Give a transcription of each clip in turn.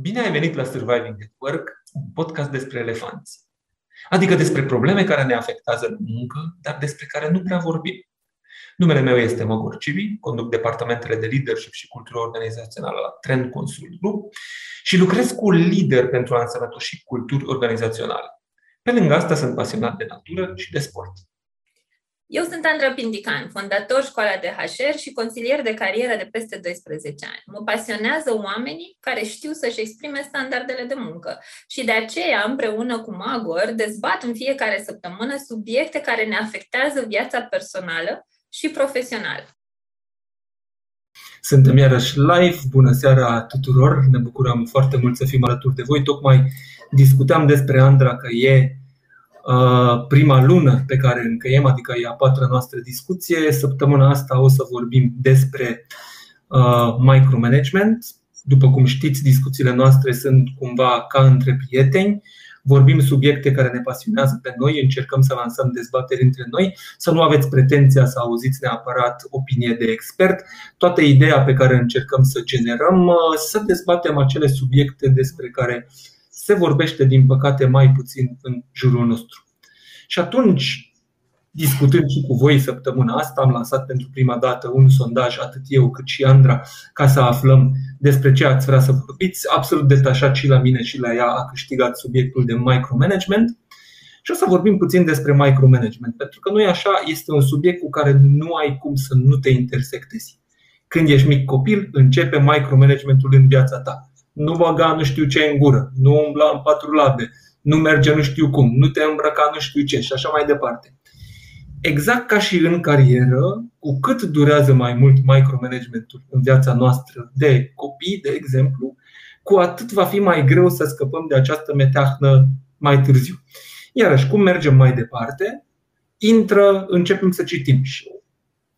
Bine ai venit la Surviving at Work, un podcast despre elefanți. Adică despre probleme care ne afectează în muncă, dar despre care nu prea vorbim. Numele meu este Măgor Civi, conduc departamentele de leadership și cultură organizațională la Trend Consult Group și lucrez cu lider pentru a însănătoși culturi organizaționale. Pe lângă asta sunt pasionat de natură și de sport. Eu sunt Andra Pindican, fondator școala de HR și consilier de carieră de peste 12 ani. Mă pasionează oamenii care știu să-și exprime standardele de muncă și de aceea, împreună cu Magor, dezbat în fiecare săptămână subiecte care ne afectează viața personală și profesională. Suntem iarăși live. Bună seara tuturor! Ne bucurăm foarte mult să fim alături de voi. Tocmai discutam despre Andra că e Uh, prima lună pe care încheiem, adică e a patra noastră discuție. Săptămâna asta o să vorbim despre uh, micromanagement. După cum știți, discuțiile noastre sunt cumva ca între prieteni. Vorbim subiecte care ne pasionează pe noi, încercăm să lansăm dezbateri între noi, să nu aveți pretenția să auziți neapărat opinie de expert. Toată ideea pe care încercăm să generăm, uh, să dezbatem acele subiecte despre care se vorbește, din păcate, mai puțin în jurul nostru. Și atunci, discutând și cu voi săptămâna asta, am lansat pentru prima dată un sondaj, atât eu cât și Andra, ca să aflăm despre ce ați vrea să vorbiți. Absolut detașat și la mine și la ea a câștigat subiectul de micromanagement. Și o să vorbim puțin despre micromanagement, pentru că nu e așa, este un subiect cu care nu ai cum să nu te intersectezi. Când ești mic copil, începe micromanagementul în viața ta nu băga nu știu ce în gură, nu umbla în patru labe, nu merge nu știu cum, nu te îmbrăca nu știu ce. Și așa mai departe. Exact ca și în carieră, cu cât durează mai mult micromanagementul în viața noastră de copii, de exemplu, cu atât va fi mai greu să scăpăm de această meteahnă mai târziu. Iarăși, cum mergem mai departe, intră, începem să citim. Și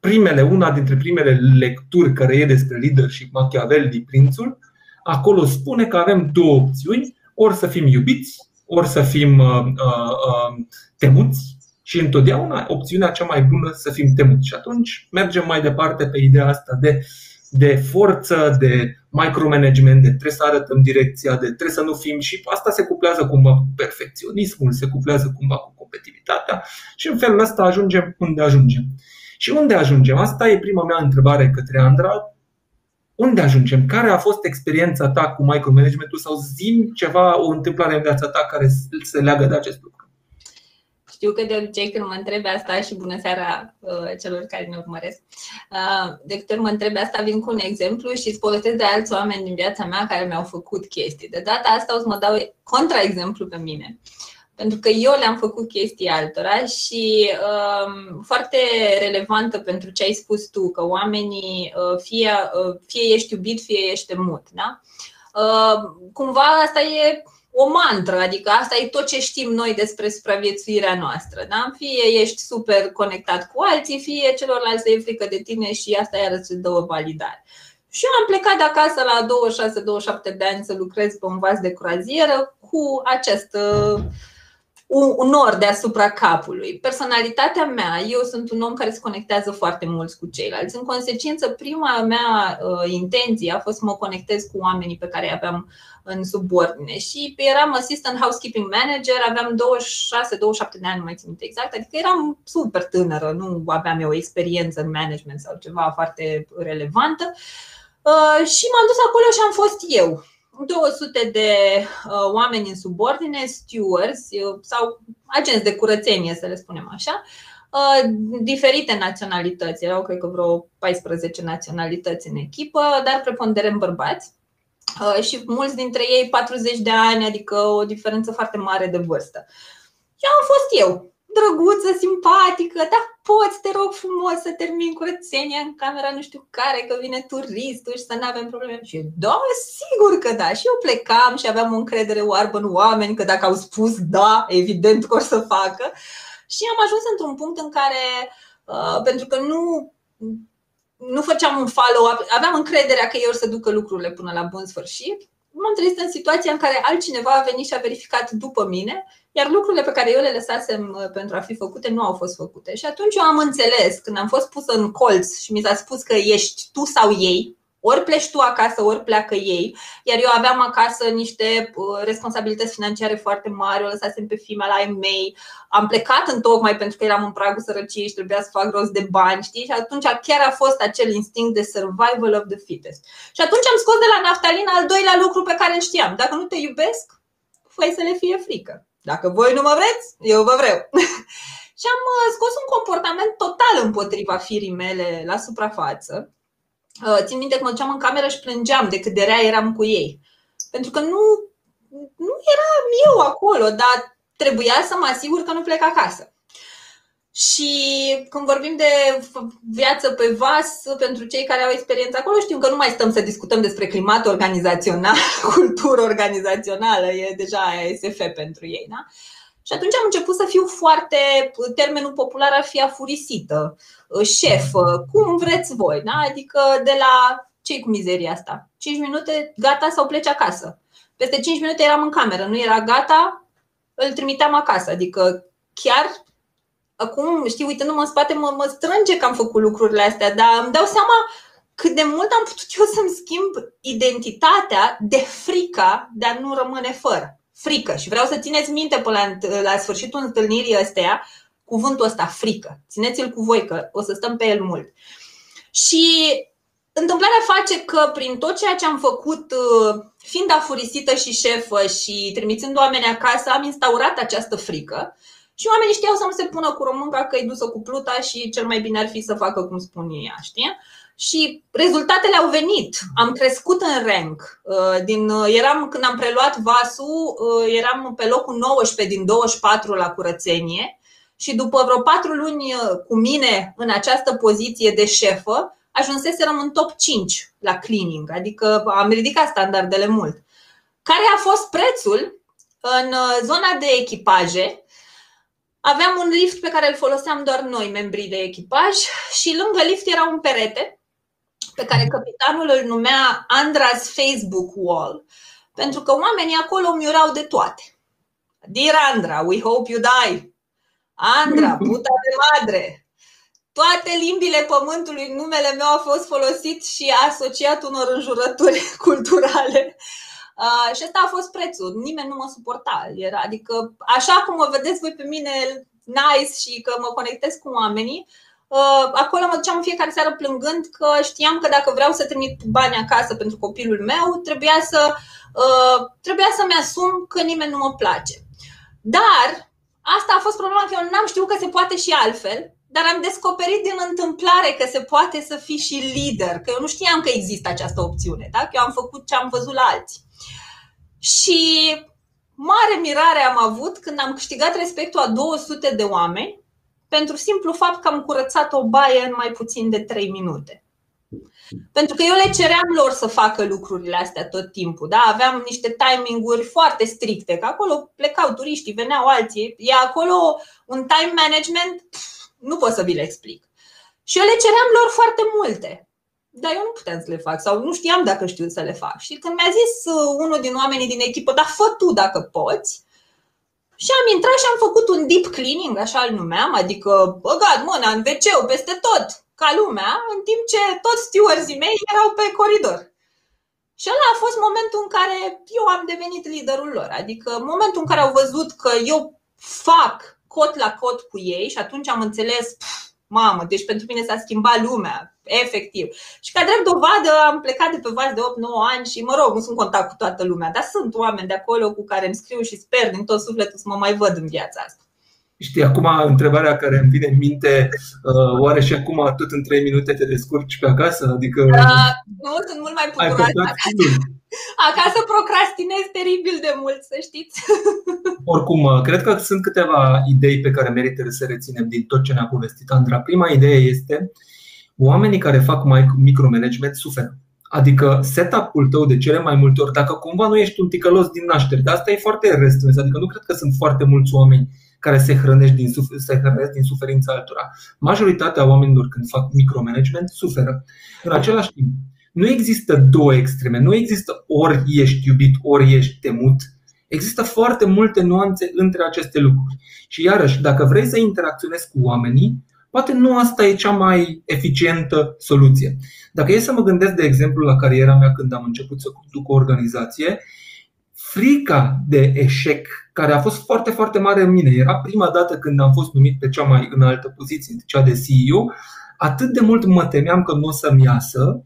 primele, una dintre primele lecturi care e despre leadership, Machiavelli, prințul, acolo spune că avem două opțiuni, ori să fim iubiți, ori să fim uh, uh, uh, temuți și întotdeauna opțiunea cea mai bună să fim temuți. Și atunci mergem mai departe pe ideea asta de, de forță, de micromanagement, de trebuie să arătăm direcția, de trebuie să nu fim și asta se cuplează cumva cu perfecționismul, se cuplează cumva cu competitivitatea și în felul ăsta ajungem unde ajungem. Și unde ajungem? Asta e prima mea întrebare către Andra unde ajungem? Care a fost experiența ta cu micromanagementul sau zim ceva, o întâmplare în viața ta care se leagă de acest lucru? Știu că de obicei când mă întrebe asta și bună seara uh, celor care ne urmăresc, uh, de câte ori mă întrebe asta vin cu un exemplu și îți povestesc de alți oameni din viața mea care mi-au făcut chestii. De data asta o să mă dau contraexemplu pe mine. Uh, pentru că eu le-am făcut chestii altora și um, foarte relevantă pentru ce ai spus tu, că oamenii uh, fie, uh, fie ești iubit, fie ești temut. Da? Uh, cumva asta e o mantră, adică asta e tot ce știm noi despre supraviețuirea noastră. Da? Fie ești super conectat cu alții, fie celorlalți e frică de tine și asta iară îți dă o validare. Și eu am plecat de acasă la 26-27 de ani să lucrez pe un vas de croazieră cu această un nor deasupra capului. Personalitatea mea, eu sunt un om care se conectează foarte mult cu ceilalți. În consecință, prima mea uh, intenție a fost să mă conectez cu oamenii pe care îi aveam în subordine și eram assistant housekeeping manager, aveam 26-27 de ani, nu mai țin exact, adică eram super tânără, nu aveam eu o experiență în management sau ceva foarte relevantă. Uh, și m-am dus acolo și am fost eu 200 de uh, oameni în subordine, stewards uh, sau agenți de curățenie, să le spunem așa, uh, diferite naționalități. Erau, cred că, vreo 14 naționalități în echipă, dar preponderent bărbați. Și mulți dintre ei 40 de ani, adică o diferență foarte mare de vârstă. Eu am fost eu, drăguță, simpatică, dar poți, te rog frumos, să termin curățenia în camera nu știu care, că vine turistul și să nu avem probleme. Și da, sigur că da. Și eu plecam și aveam o încredere oarbă în oameni, că dacă au spus da, evident că o să facă. Și am ajuns într-un punct în care, uh, pentru că nu nu făceam un follow-up, aveam încrederea că ei or să ducă lucrurile până la bun sfârșit m-am trezit în situația în care altcineva a venit și a verificat după mine, iar lucrurile pe care eu le lăsasem uh, pentru a fi făcute nu au fost făcute. Și atunci eu am înțeles, când am fost pusă în colț și mi s-a spus că ești tu sau ei, Ori pleci tu acasă, ori pleacă ei. Iar eu aveam acasă niște uh, responsabilități financiare foarte mari, o lăsasem pe fima la mei. Am plecat în tocmai pentru că eram în pragul sărăciei și trebuia să fac rost de bani, știi? Și atunci chiar a fost acel instinct de survival of the fittest. Și atunci am scos de la naftalina al doilea lucru pe care îl știam. Dacă nu te iubesc, fă să le fie frică. Dacă voi nu mă vreți, eu vă vreau. și am uh, scos un comportament total împotriva firii mele la suprafață Uh, țin minte că mă duceam în cameră și plângeam de cât de rea eram cu ei. Pentru că nu, nu eram eu acolo, dar trebuia să mă asigur că nu plec acasă. Și când vorbim de viață pe vas, pentru cei care au experiență acolo, știu că nu mai stăm să discutăm despre climat organizațional, cultură organizațională, e deja SF pentru ei. Da? Și atunci am început să fiu foarte, termenul popular ar fi afurisită, șef, cum vreți voi, da? adică de la ce cu mizeria asta? 5 minute, gata sau pleci acasă. Peste 5 minute eram în cameră, nu era gata, îl trimiteam acasă. Adică chiar acum, știi, uitându-mă în spate, mă, mă strânge că am făcut lucrurile astea, dar îmi dau seama cât de mult am putut eu să-mi schimb identitatea de frica de a nu rămâne fără frică. Și vreau să țineți minte până la, la sfârșitul întâlnirii astea cuvântul ăsta, frică. Țineți-l cu voi că o să stăm pe el mult. Și întâmplarea face că prin tot ceea ce am făcut, uh, fiind afurisită și șefă și trimițând oameni acasă, am instaurat această frică și oamenii știau să nu se pună cu românca că e dusă cu pluta și cel mai bine ar fi să facă cum spune ea, știi? Și rezultatele au venit. Am crescut în rank. Uh, din, uh, eram, când am preluat vasul, uh, eram pe locul 19 din 24 la curățenie și după vreo patru luni cu mine în această poziție de șefă, ajunseserăm în top 5 la cleaning, adică am ridicat standardele mult. Care a fost prețul? În zona de echipaje, aveam un lift pe care îl foloseam doar noi, membrii de echipaj, și lângă lift era un perete pe care capitanul îl numea Andras Facebook Wall, pentru că oamenii acolo miurau de toate. Dear Andra, we hope you die. Andra, puta de madre. Toate limbile pământului, numele meu a fost folosit și asociat unor înjurături culturale. Uh, și ăsta a fost prețul. Nimeni nu mă suporta. Era, adică, așa cum mă vedeți voi pe mine nice și că mă conectez cu oamenii, Uh, acolo mă duceam în fiecare seară plângând că știam că dacă vreau să trimit bani acasă pentru copilul meu, trebuia să uh, trebuia să-mi asum că nimeni nu mă place. Dar asta a fost problema că eu n-am știut că se poate și altfel, dar am descoperit din întâmplare că se poate să fii și lider, că eu nu știam că există această opțiune, da? că eu am făcut ce am văzut la alții. Și mare mirare am avut când am câștigat respectul a 200 de oameni pentru simplu fapt că am curățat o baie în mai puțin de 3 minute. Pentru că eu le ceream lor să facă lucrurile astea tot timpul. Da? Aveam niște timinguri foarte stricte, că acolo plecau turiștii, veneau alții. E acolo un time management, nu pot să vi le explic. Și eu le ceream lor foarte multe. Dar eu nu puteam să le fac sau nu știam dacă știu să le fac. Și când mi-a zis uh, unul din oamenii din echipă, dar fă tu dacă poți, și am intrat și am făcut un deep cleaning, așa îl numeam, adică băgat mâna în wc peste tot, ca lumea, în timp ce toți stewardii mei erau pe coridor. Și ăla a fost momentul în care eu am devenit liderul lor. Adică momentul în care au văzut că eu fac cot la cot cu ei și atunci am înțeles, pf, mamă, deci pentru mine s-a schimbat lumea, efectiv. Și ca drept dovadă am plecat de pe vas de 8-9 ani și mă rog, nu sunt contact cu toată lumea, dar sunt oameni de acolo cu care îmi scriu și sper din tot sufletul să mă mai văd în viața asta. Știi, acum întrebarea care îmi vine în minte, uh, oare și acum tot în 3 minute te descurci pe acasă? Adică uh, nu, sunt mult mai bucuroasă. Acasă, acasă procrastinez teribil de mult, să știți. Oricum, uh, cred că sunt câteva idei pe care merită să reținem din tot ce ne-a povestit Andra. Prima idee este oamenii care fac micromanagement suferă. Adică setup-ul tău de cele mai multe ori, dacă cumva nu ești un ticălos din naștere, dar asta e foarte restrâns, adică nu cred că sunt foarte mulți oameni care se hrănesc din, se hrănesc din suferința altora. Majoritatea oamenilor când fac micromanagement suferă. În același timp, nu există două extreme, nu există ori ești iubit, ori ești temut. Există foarte multe nuanțe între aceste lucruri. Și iarăși, dacă vrei să interacționezi cu oamenii, poate nu asta e cea mai eficientă soluție. Dacă e să mă gândesc, de exemplu, la cariera mea când am început să duc o organizație, frica de eșec, care a fost foarte, foarte mare în mine, era prima dată când am fost numit pe cea mai înaltă poziție, cea de CEO, atât de mult mă temeam că nu o să-mi iasă,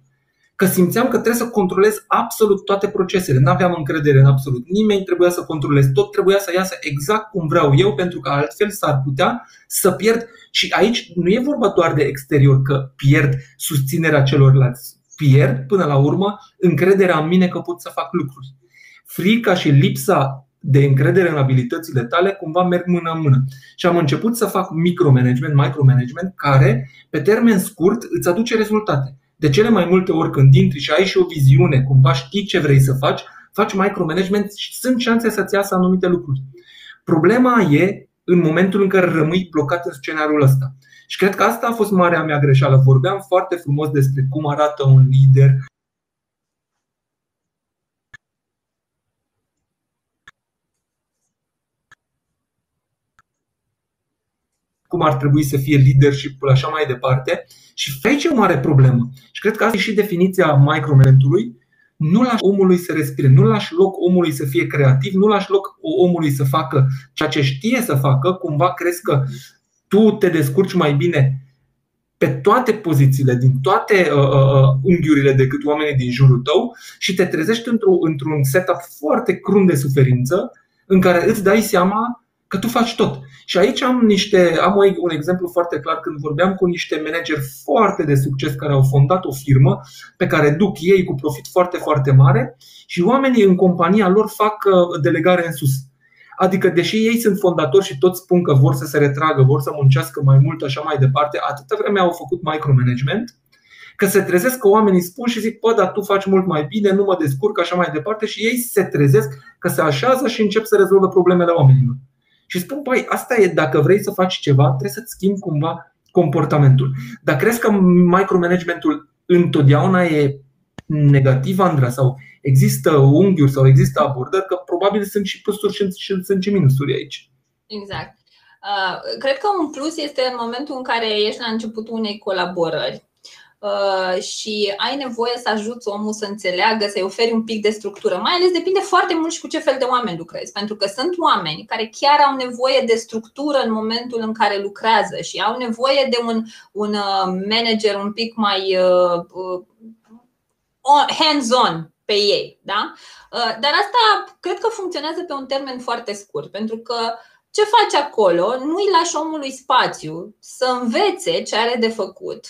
că simțeam că trebuie să controlez absolut toate procesele. Nu aveam încredere în absolut nimeni, trebuia să controlez tot, trebuia să iasă exact cum vreau eu, pentru că altfel s-ar putea să pierd. Și aici nu e vorba doar de exterior, că pierd susținerea celorlalți. Pierd, până la urmă, încrederea în mine că pot să fac lucruri. Frica și lipsa de încredere în abilitățile tale cumva merg mână în mână. Și am început să fac micromanagement, micromanagement, care pe termen scurt îți aduce rezultate. De cele mai multe ori când intri și ai și o viziune, cumva știi ce vrei să faci, faci micromanagement și sunt șanse să-ți iasă anumite lucruri. Problema e în momentul în care rămâi blocat în scenariul ăsta. Și cred că asta a fost marea mea greșeală. Vorbeam foarte frumos despre cum arată un lider, cum ar trebui să fie leadership-ul, așa mai departe. Și aici e o mare problemă. Și cred că asta e și definiția micromanagement-ului. Nu lași omului să respire, nu lași loc omului să fie creativ, nu lași loc omului să facă ceea ce știe să facă, cumva crezi că tu te descurci mai bine pe toate pozițiile, din toate uh, uh, uh unghiurile decât oamenii din jurul tău și te trezești într-un setup foarte crunt de suferință în care îți dai seama că tu faci tot. Și aici am, niște, am un exemplu foarte clar când vorbeam cu niște manageri foarte de succes care au fondat o firmă pe care duc ei cu profit foarte, foarte mare și oamenii în compania lor fac uh, delegare în sus. Adică, deși ei sunt fondatori și toți spun că vor să se retragă, vor să muncească mai mult, așa mai departe, atâta vreme au făcut micromanagement, că se trezesc că oamenii spun și zic, bă, dar tu faci mult mai bine, nu mă descurc, așa mai departe, și ei se trezesc că se așează și încep să rezolvă problemele oamenilor. Și spun, păi, asta e, dacă vrei să faci ceva, trebuie să-ți schimbi cumva comportamentul. Dar crezi că micromanagementul întotdeauna e negativ, Andra, sau există unghiuri sau există abordări, că probabil sunt și plusuri și, și sunt și minusuri aici. Exact. Uh, cred că un plus este în momentul în care ești la începutul unei colaborări Uh, și ai nevoie să ajuți omul să înțeleagă, să-i oferi un pic de structură. Mai ales depinde foarte mult și cu ce fel de oameni lucrezi. Pentru că sunt oameni care chiar au nevoie de structură în momentul în care lucrează și au nevoie de un, un uh, manager un pic mai uh, hands-on pe ei. Da? Dar asta cred că funcționează pe un termen foarte scurt, pentru că ce faci acolo? Nu îi lași omului spațiu să învețe ce are de făcut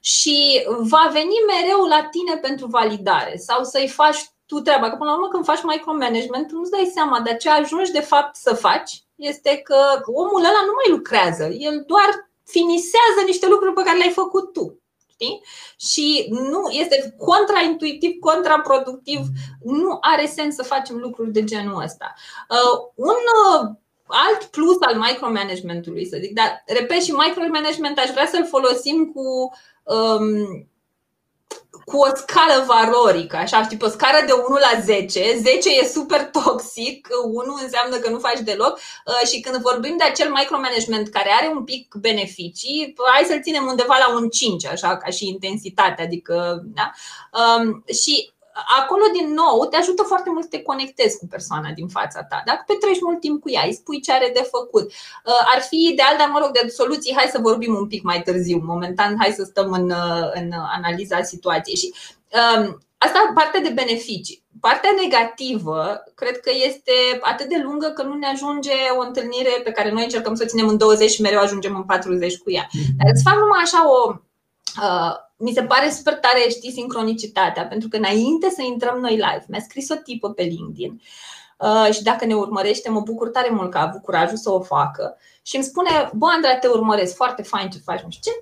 și va veni mereu la tine pentru validare sau să-i faci tu treaba. Că până la urmă când faci micromanagement, nu-ți dai seama, dar ce ajungi de fapt să faci este că omul ăla nu mai lucrează, el doar finisează niște lucruri pe care le-ai făcut tu. Știi? Și nu este contraintuitiv, contraproductiv, nu are sens să facem lucruri de genul ăsta. Uh, un uh, alt plus al micromanagementului, să zic, dar repet și micromanagement aș vrea să-l folosim cu um, cu o scală valorică, așa, știi, pe o scară de 1 la 10, 10 e super toxic, 1 înseamnă că nu faci deloc uh, și când vorbim de acel micromanagement care are un pic beneficii, hai să-l ținem undeva la un 5, așa, ca și intensitate, adică, da? Um, și acolo, din nou, te ajută foarte mult să te conectezi cu persoana din fața ta. Dacă petreci mult timp cu ea, îi spui ce are de făcut. Uh, ar fi ideal, dar mă rog, de soluții, hai să vorbim un pic mai târziu. Momentan, hai să stăm în, uh, în analiza situației. Și um, asta partea de beneficii. Partea negativă, cred că este atât de lungă că nu ne ajunge o întâlnire pe care noi încercăm să o ținem în 20 și mereu ajungem în 40 cu ea. Dar îți fac numai așa o. Uh, mi se pare super tare, știi, sincronicitatea, pentru că înainte să intrăm noi live, mi-a scris o tipă pe LinkedIn uh, și dacă ne urmărește, mă bucur tare mult că a avut curajul să o facă și îmi spune, bă, Andra, te urmăresc, foarte fain ce faci, nu știu ce,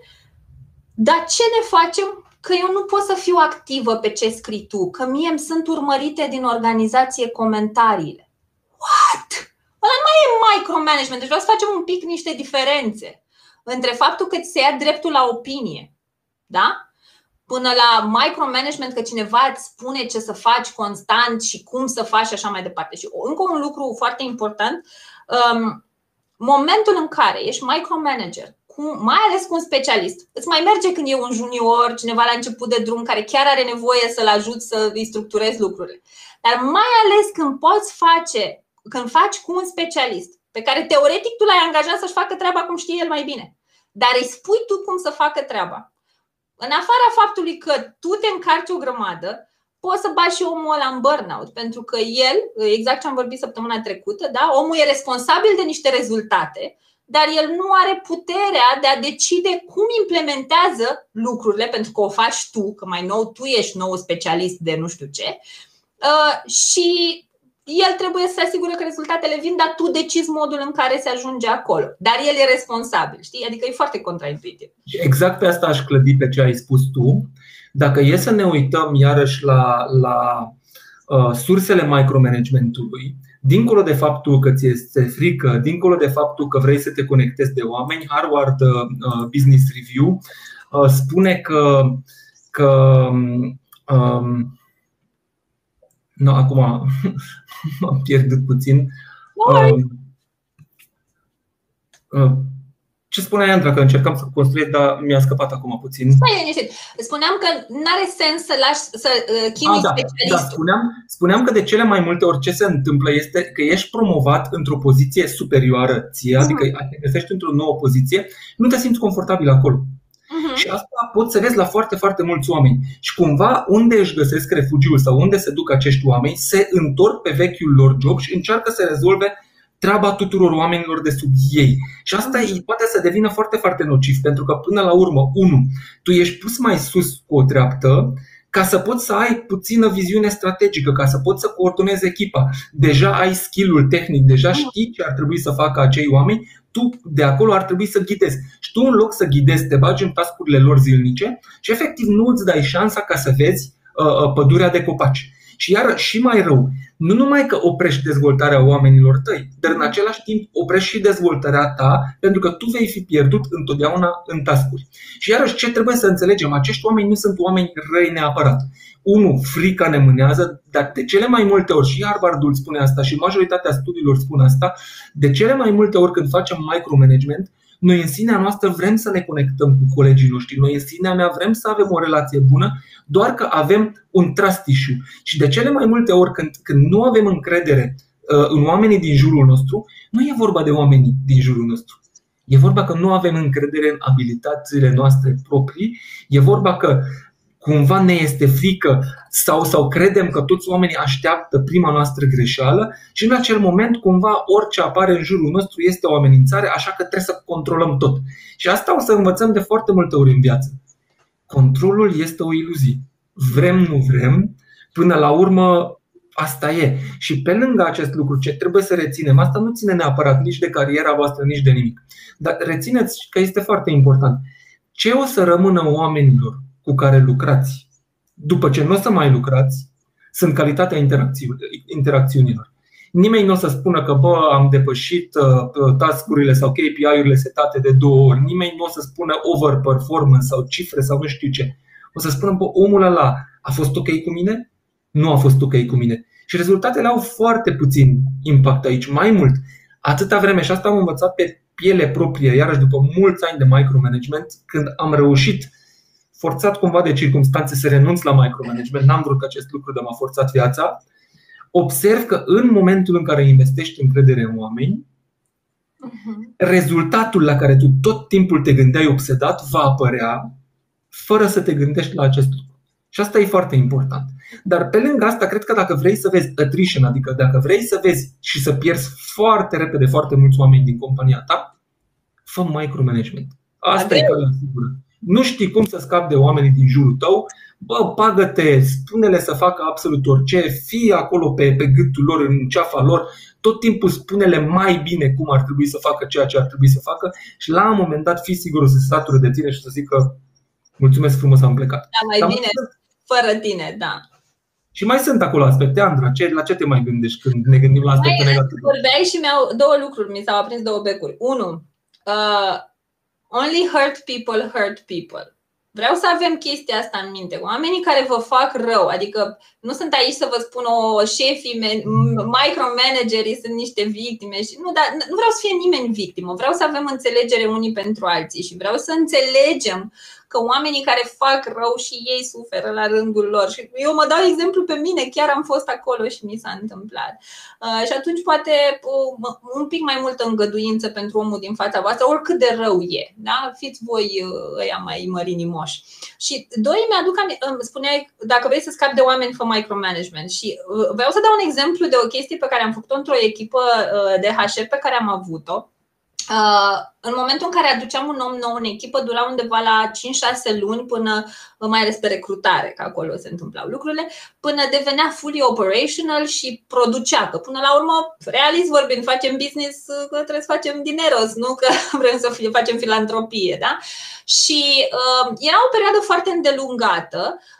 dar ce ne facem că eu nu pot să fiu activă pe ce scrii tu, că mie îmi sunt urmărite din organizație comentariile. What? Ăla nu mai e micromanagement, deci vreau să facem un pic niște diferențe între faptul că ți se ia dreptul la opinie, da? Până la micromanagement, că cineva îți spune ce să faci constant și cum să faci și așa mai departe. Și încă un lucru foarte important, um, momentul în care ești micromanager cu cu, mai ales cu un specialist. Îți mai merge când e un junior, cineva la început de drum care chiar are nevoie să-l ajut să îi structurezi lucrurile. Dar mai ales când poți face, când faci cu un specialist pe care teoretic tu l-ai angajat să-și facă treaba cum știe el mai bine, dar îi spui tu cum să facă treaba. În afara faptului că tu te încarci o grămadă, poți să bagi și omul ăla în burnout, pentru că el, exact ce am vorbit săptămâna trecută, da? omul e responsabil de niște rezultate, dar el nu are puterea de a decide cum implementează lucrurile, pentru că o faci tu, că mai nou tu ești nou specialist de nu știu ce, uh, și el trebuie să se asigure că rezultatele vin, dar tu decizi modul în care se ajunge acolo. Dar el e responsabil, știi? Adică e foarte contraintuitiv. Exact pe asta aș clădi pe ce ai spus tu. Dacă e să ne uităm iarăși la, la uh, sursele micromanagementului, dincolo de faptul că ți este frică, dincolo de faptul că vrei să te conectezi de oameni, Harvard uh, Business Review uh, spune că, că um, no, acum m-am pierdut puțin. Uh, uh, ce spunea Andra că încercam să construiesc, dar mi-a scăpat acum puțin. Stai liniștit. Spuneam că nu are sens să lași să uh, chimii da, Da, spuneam, spuneam că de cele mai multe ori ce se întâmplă este că ești promovat într-o poziție superioară ție, uh-huh. adică te găsești într-o nouă poziție, nu te simți confortabil acolo. Uh-huh. Și asta poți să vezi la foarte, foarte mulți oameni. Și cumva unde își găsesc refugiul sau unde se duc acești oameni, se întorc pe vechiul lor job și încearcă să rezolve treaba tuturor oamenilor de sub ei. Și asta poate să devină foarte, foarte nociv, pentru că până la urmă, unu, tu ești pus mai sus cu o treaptă, ca să poți să ai puțină viziune strategică, ca să poți să coordonezi echipa. Deja ai skill-ul tehnic, deja știi ce ar trebui să facă acei oameni, tu de acolo ar trebui să ghidezi. Și tu în loc să ghidezi, te bagi în tascurile lor zilnice și efectiv nu îți dai șansa ca să vezi uh, uh pădurea de copaci. Și iar și mai rău, nu numai că oprești dezvoltarea oamenilor tăi, dar în același timp oprești și dezvoltarea ta, pentru că tu vei fi pierdut întotdeauna în tascuri. Și iarăși ce trebuie să înțelegem? Acești oameni nu sunt oameni răi neapărat. Unu, frica ne mânează, dar de cele mai multe ori, și Harvardul spune asta și majoritatea studiilor spun asta, de cele mai multe ori când facem micromanagement, noi în sinea noastră vrem să ne conectăm cu colegii noștri, noi în sinea mea vrem să avem o relație bună, doar că avem un trust issue. Și de cele mai multe ori când, când nu avem încredere uh, în oamenii din jurul nostru, nu e vorba de oamenii din jurul nostru. E vorba că nu avem încredere în abilitățile noastre proprii, e vorba că cumva ne este frică sau, sau credem că toți oamenii așteaptă prima noastră greșeală și în acel moment cumva orice apare în jurul nostru este o amenințare, așa că trebuie să controlăm tot. Și asta o să învățăm de foarte multe ori în viață. Controlul este o iluzie. Vrem, nu vrem, până la urmă Asta e. Și pe lângă acest lucru, ce trebuie să reținem, asta nu ține neapărat nici de cariera voastră, nici de nimic. Dar rețineți că este foarte important. Ce o să rămână oamenilor cu care lucrați, după ce nu o să mai lucrați, sunt calitatea interacțiunilor. Nimeni nu o să spună că bă, am depășit uh, tascurile sau KPI-urile setate de două ori. Nimeni nu o să spună overperformance sau cifre sau nu știu ce. O să spună, bă, omul ăla a fost ok cu mine? Nu a fost ok cu mine. Și rezultatele au foarte puțin impact aici. Mai mult, atâta vreme, și asta am învățat pe piele proprie, iarăși după mulți ani de micromanagement, când am reușit forțat cumva de circunstanțe să renunț la micromanagement, n-am vrut acest lucru, dar m-a forțat viața, observ că în momentul în care investești încredere în oameni, uh-huh. rezultatul la care tu tot timpul te gândeai obsedat va apărea fără să te gândești la acest lucru. Și asta e foarte important. Dar pe lângă asta, cred că dacă vrei să vezi attrition, adică dacă vrei să vezi și să pierzi foarte repede foarte mulți oameni din compania ta, fă micromanagement. Asta e calea sigură nu știi cum să scapi de oamenii din jurul tău, bă, pagă-te, spune-le să facă absolut orice, fii acolo pe, pe gâtul lor, în ceafa lor, tot timpul spune-le mai bine cum ar trebui să facă ceea ce ar trebui să facă și la un moment dat fii sigur să se sature de tine și să zică mulțumesc frumos, am plecat. Da, mai Cam bine fără tine, da. Și mai sunt acolo aspecte, Andra, ce, la ce te mai gândești când ne gândim la aspecte mai negative? Vorbeai și mi-au două lucruri, mi s-au aprins două becuri. Unu, uh, Only hurt people hurt people. Vreau să avem chestia asta în minte. Oamenii care vă fac rău, adică nu sunt aici să vă spun o șefii, micromanagerii sunt niște victime și nu, dar nu vreau să fie nimeni victimă. Vreau să avem înțelegere unii pentru alții și vreau să înțelegem că oamenii care fac rău și ei suferă la rândul lor. Și eu mă dau exemplu pe mine, chiar am fost acolo și mi s-a întâmplat. Uh, și atunci poate uh, un pic mai multă îngăduință pentru omul din fața voastră, oricât de rău e. Da? Fiți voi uh, ăia mai mărinimoși. Și doi, mi-aduc spuneai, dacă vrei să scapi de oameni, fă micromanagement. Și vreau să dau un exemplu de o chestie pe care am făcut-o într-o echipă de HR pe care am avut-o Uh, în momentul în care aduceam un om nou în echipă, dura undeva la 5-6 luni până, mai ales pe recrutare, că acolo se întâmplau lucrurile, până devenea fully operational și producea. Că până la urmă, realist vorbind, facem business că trebuie să facem dineros, nu că vrem să facem filantropie. Da? Și uh, era o perioadă foarte îndelungată Uh,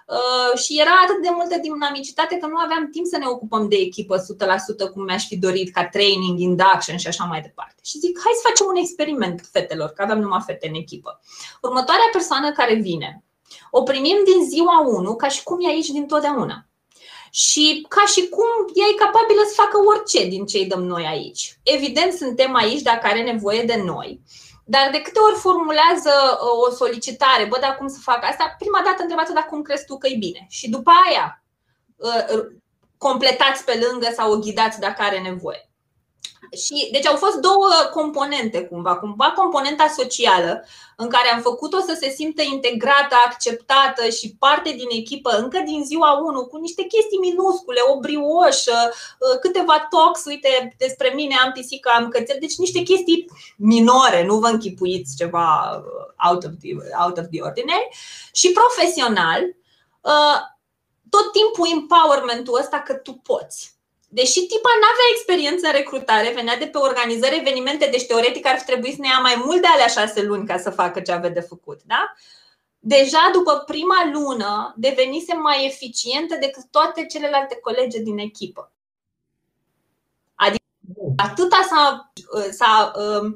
și era atât de multă dinamicitate că nu aveam timp să ne ocupăm de echipă 100% cum mi-aș fi dorit, ca training, induction și așa mai departe. Și zic, hai să facem un experiment fetelor, că aveam numai fete în echipă. Următoarea persoană care vine, o primim din ziua 1 ca și cum e aici din totdeauna. Și ca și cum ea e capabilă să facă orice din ce îi dăm noi aici. Evident, suntem aici dacă are nevoie de noi. Dar de câte ori formulează uh, o solicitare, bă, dar cum să fac asta, prima dată întrebați-o dacă cum crezi tu că e bine. Și după aia uh, completați pe lângă sau o ghidați dacă are nevoie. Și, deci au fost două componente cumva. Cumva componenta socială, în care am făcut-o să se simtă integrată, acceptată și parte din echipă încă din ziua 1, cu niște chestii minuscule, o brioșă, uh, câteva tox, uite, despre mine am pisică, am cățel, deci niște chestii minore, nu vă închipuiți ceva uh, out of the, out of the ordinary. Și profesional, uh, tot timpul empowerment-ul ăsta că tu poți Deși tipa nu avea experiență în recrutare, venea de pe organizări evenimente, deci teoretic ar fi trebuit să ne ia mai mult de alea șase luni ca să facă ce avea de făcut. Da? Deja după prima lună devenise mai eficientă decât toate celelalte colegi din echipă. Adică atâta s-a, s-a um,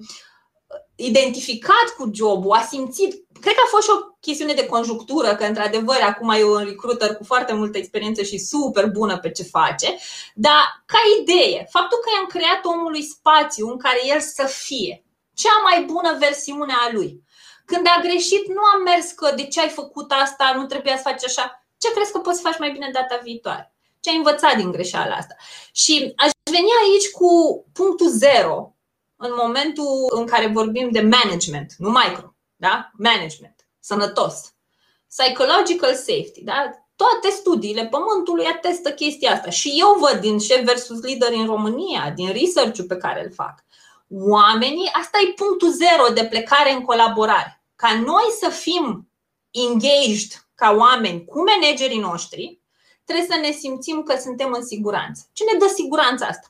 identificat cu jobul, a simțit Cred că a fost și o chestiune de conjunctură, că într-adevăr acum e un recruiter cu foarte multă experiență și super bună pe ce face, dar ca idee, faptul că i-am creat omului spațiu în care el să fie cea mai bună versiune a lui. Când a greșit, nu am mers că de ce ai făcut asta, nu trebuia să faci așa. Ce crezi că poți să faci mai bine data viitoare? Ce ai învățat din greșeala asta? Și aș veni aici cu punctul zero în momentul în care vorbim de management, nu micro da? management, sănătos, psychological safety, da? toate studiile pământului atestă chestia asta. Și eu văd din șef versus lider în România, din research-ul pe care îl fac. Oamenii, asta e punctul zero de plecare în colaborare. Ca noi să fim engaged ca oameni cu managerii noștri, trebuie să ne simțim că suntem în siguranță. Ce ne dă siguranța asta?